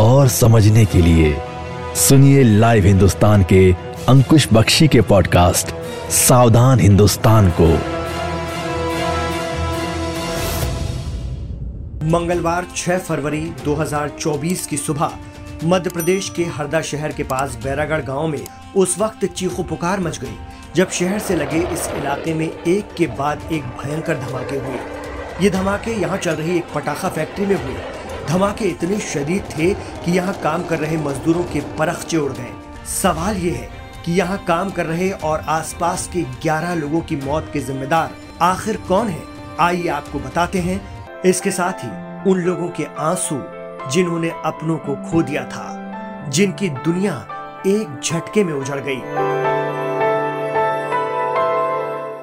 और समझने के लिए सुनिए लाइव हिंदुस्तान के अंकुश बख्शी के पॉडकास्ट सावधान हिंदुस्तान को। मंगलवार 6 फरवरी 2024 की सुबह, मध्य प्रदेश के हरदा शहर के पास बैरागढ़ गाँव में उस वक्त चीखो पुकार मच गई, जब शहर से लगे इस इलाके में एक के बाद एक भयंकर धमाके हुए। ये धमाके यहाँ चल रही एक पटाखा फैक्ट्री में हुए। धमाके इतने शदीद थे कि यहाँ काम कर रहे मजदूरों के परखचे उड़ गए। सवाल ये है कि यहाँ काम कर रहे और आसपास के 11 लोगों की मौत के जिम्मेदार आखिर कौन है? आइए आपको बताते हैं। इसके साथ ही उन लोगों के आँसू जिन्होंने अपनों को खो दिया था, जिनकी दुनिया एक झटके में उजड़ गई।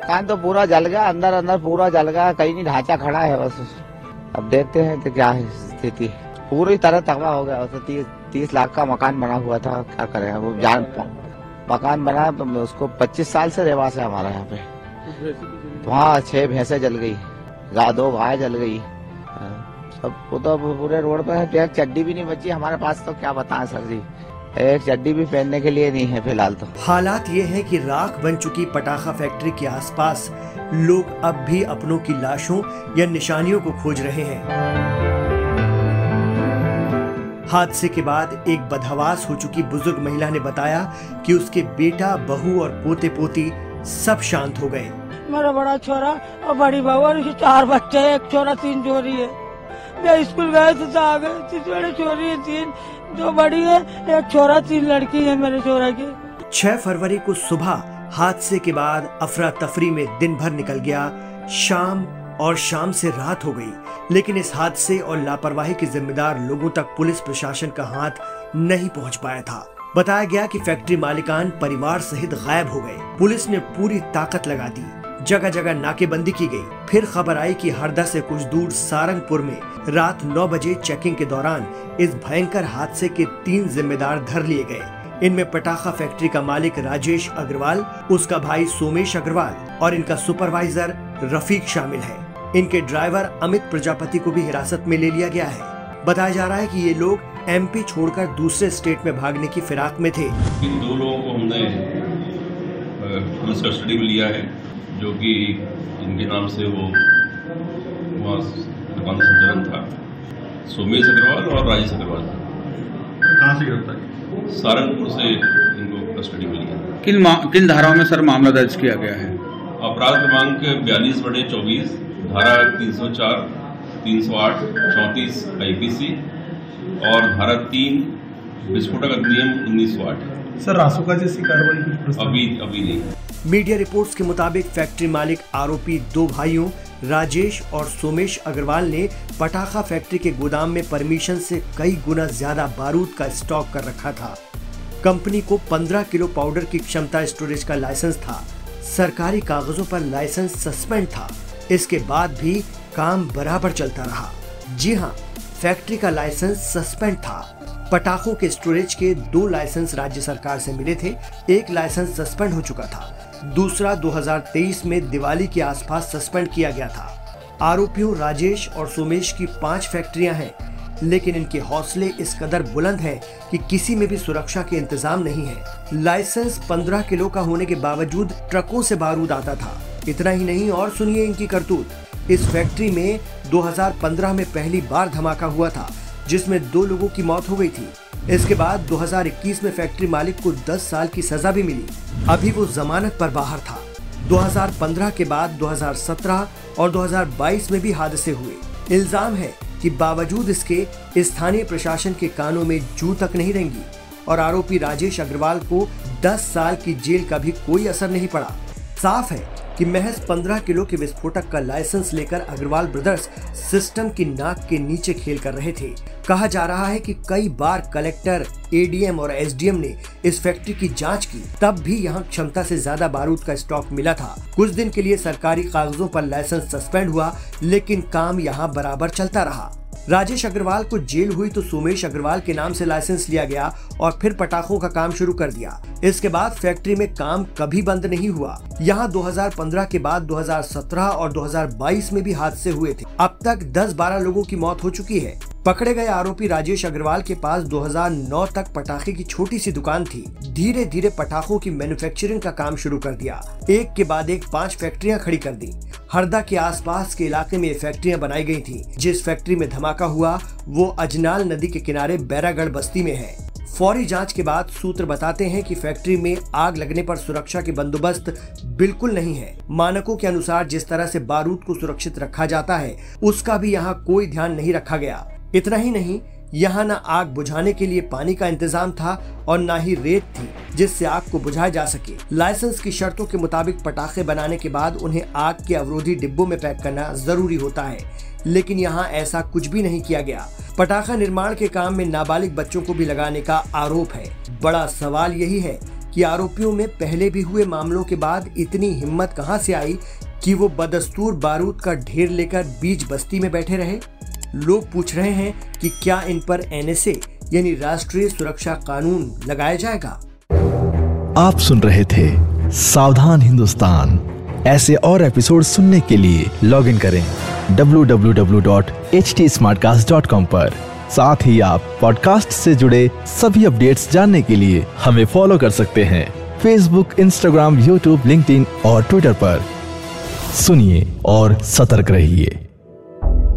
कान तो पूरा जल गया अंदर अंदर पूरा जल गया, कहीं नहीं ढांचा खड़ा है बस। अब देखते हैं तो क्या है स्थिति। पूरी तरह तबाह हो गया उससे तीस तीस लाख का मकान बना हुआ था क्या करें वो जान मकान बना तो उसको पच्चीस साल से रहवास है हमारा यहाँ पे। वहाँ छह भैंसे जल गई दो गाय जल गई। सब वो तो पूरे रोड पे है चड्डी भी नहीं बची हमारे पास तो क्या बताएँ सर जी एक चड्डी भी पहनने के लिए नहीं है फ़िलहाल तो। हालात ये है कि राख बन चुकी पटाखा फैक्ट्री के आसपास लोग अब भी अपनों की लाशों या निशानियों को खोज रहे हैं। हादसे के बाद एक बदहवास हो चुकी बुज़ुर्ग महिला ने बताया कि उसके बेटा बहू और पोते पोती सब शांत हो गए। मेरा बड़ा छोरा और बड़ी बहू और चार बच्चे एक छोरा तीन चोरी है। मैं स्कूल गए थे गए बड़े चोरी है तीन जो बड़ी है, एक छोरा तीन लड़की है मेरे छोरा की। छह फरवरी को सुबह, हादसे के बाद अफरा तफरी में दिन भर निकल गया। शाम और शाम से रात हो गई, लेकिन इस हादसे और लापरवाही के जिम्मेदार लोगों तक पुलिस प्रशासन का हाथ नहीं पहुँच पाया था। बताया गया कि फैक्ट्री मालिकान परिवार सहित गायब हो गए। पुलिस ने पूरी ताकत लगा दी। जगह जगह नाकेबंदी की गई। फिर खबर आई कि हरदा से कुछ दूर सारंगपुर में रात 9 बजे चेकिंग के दौरान इस भयंकर हादसे के तीन जिम्मेदार धर लिए गए। इनमें पटाखा फैक्ट्री का मालिक राजेश अग्रवाल, उसका भाई सोमेश अग्रवाल और इनका सुपरवाइजर रफीक शामिल है। इनके ड्राइवर अमित प्रजापति को भी हिरासत में ले लिया गया है। बताया जा रहा है कि ये लोग एमपी छोड़कर दूसरे स्टेट में भागने की फिराक में थे। इन दो लोगों को हमने कस्टडी में लिया है। जो कि इनके नाम से वो वहाँ दुकान संचालन था। सोमेश अग्रवाल और राजेश अग्रवाल। कहाँ से गिरफ़्तार? सारंगपुर से इनको कस्टडी में लिया। किन किन धाराओं में सर मामला दर्ज किया गया है? अपराध क्रमांक बयालीस बड़े चौबीस धारा तीन सौ चार तीन सौ आठ चौंतीस आईपीसी और धारा तीन विस्फोटक अधिनियम उन्नीस सौ आठ। सर रासुका जैसी कार्रवाई अभी अभी नहीं। मीडिया रिपोर्ट्स के मुताबिक फैक्ट्री मालिक आरोपी दो भाइयों, राजेश और सोमेश अग्रवाल ने पटाखा फैक्ट्री के गोदाम में परमिशन से कई गुना ज़्यादा बारूद का स्टॉक कर रखा था। कंपनी को 15 किलो पाउडर की क्षमता स्टोरेज का लाइसेंस था। सरकारी कागजों पर लाइसेंस सस्पेंड था। इसके बाद भी काम बराबर चलता रहा। जी हाँ फैक्ट्री का लाइसेंस सस्पेंड था। पटाखों के स्टोरेज के दो लाइसेंस राज्य सरकार से मिले थे। एक लाइसेंस सस्पेंड हो चुका था। दूसरा 2023 में दिवाली के आसपास सस्पेंड किया गया था। आरोपियों राजेश और सोमेश की पाँच फैक्ट्रियाँ हैं, लेकिन इनके हौसले इस कदर बुलंद हैं कि किसी में भी सुरक्षा के इंतज़ाम नहीं है। लाइसेंस 15 किलो का होने के बावजूद ट्रकों से बारूद आता था। इतना ही नहीं, और सुनिए इनकी करतूत। इस फैक्ट्री में 2015 में पहली बार धमाका हुआ था, जिसमें दो लोगों की मौत हो गई थी। इसके बाद 2021 में फैक्ट्री मालिक को 10 साल की सजा भी मिली। अभी वो जमानत पर बाहर था। 2015 के बाद 2017 और 2022 में भी हादसे हुए। इल्ज़ाम है कि बावजूद इसके, स्थानीय प्रशासन के कानों में जू तक नहीं रहेंगी और आरोपी राजेश अग्रवाल को 10 साल की जेल का भी कोई असर नहीं पड़ा। साफ़ है कि महज 15 किलो के विस्फोटक का लाइसेंस लेकर अग्रवाल ब्रदर्स सिस्टम की नाक के नीचे खेल कर रहे थे। कहा जा रहा है कि कई बार कलेक्टर एडीएम और एसडीएम ने इस फैक्ट्री की जाँच की, तब भी यहाँ क्षमता से ज़्यादा बारूद का स्टॉक मिला था। कुछ दिन के लिए सरकारी कागजों पर लाइसेंस सस्पेंड हुआ, लेकिन काम यहाँ बराबर चलता रहा। राजेश अग्रवाल को जेल हुई तो सोमेश अग्रवाल के नाम से लाइसेंस लिया गया और फिर पटाखों का काम शुरू कर दिया। इसके बाद फैक्ट्री में काम कभी बंद नहीं हुआ। यहाँ 2015 के बाद 2017 और 2022 में भी हादसे हुए थे। अब तक 10-12 लोगों की मौत हो चुकी है। पकड़े गए आरोपी राजेश अग्रवाल के पास 2009 तक पटाखे की छोटी सी दुकान थी। धीरे धीरे पटाखों की मैन्युफैक्चरिंग का काम शुरू कर दिया। एक के बाद एक पाँच फैक्ट्रियाँ खड़ी कर दी। हरदा के आसपास के इलाके में फैक्ट्रियाँ बनाई गई थी। जिस फैक्ट्री में धमाका हुआ, वो अजनाल नदी के किनारे बैरागढ़ बस्ती में है। फौरी जाँच के बाद सूत्र बताते हैं कि फैक्ट्री में आग लगने पर सुरक्षा के बंदोबस्त बिल्कुल नहीं है। मानकों के अनुसार जिस तरह से बारूद को सुरक्षित रखा जाता है, उसका भी यहाँ कोई ध्यान नहीं रखा गया। इतना ही नहीं यहाँ न आग बुझाने के लिए पानी का इंतज़ाम था और न ही रेत थी, जिससे आग को बुझाया जा सके। लाइसेंस की शर्तों के मुताबिक पटाखे बनाने के बाद उन्हें आग के अवरोधी डिब्बों में पैक करना ज़रूरी होता है, लेकिन यहाँ ऐसा कुछ भी नहीं किया गया। पटाखा निर्माण के काम में नाबालिग बच्चों को भी लगाने का आरोप है। बड़ा सवाल यही है कि आरोपियों में पहले भी हुए मामलों के बाद इतनी हिम्मत कहाँ से आई कि वो बदस्तूर बारूद का ढेर लेकर बीच बस्ती में बैठे रहे? लोग पूछ रहे हैं कि क्या इन पर एनएसए यानी राष्ट्रीय सुरक्षा कानून, लगाया जाएगा? आप सुन रहे थे सावधान हिंदुस्तान। ऐसे और एपिसोड सुनने के लिए लॉग इन करें www.htsmartcast.com पर। साथ ही आप पॉडकास्ट से जुड़े सभी अपडेट्स जानने के लिए हमें फॉलो कर सकते हैं। फेसबुक इंस्टाग्राम यूट्यूब लिंक्डइन और ट्विटर पर। सुनिए और सतर्क रहिए।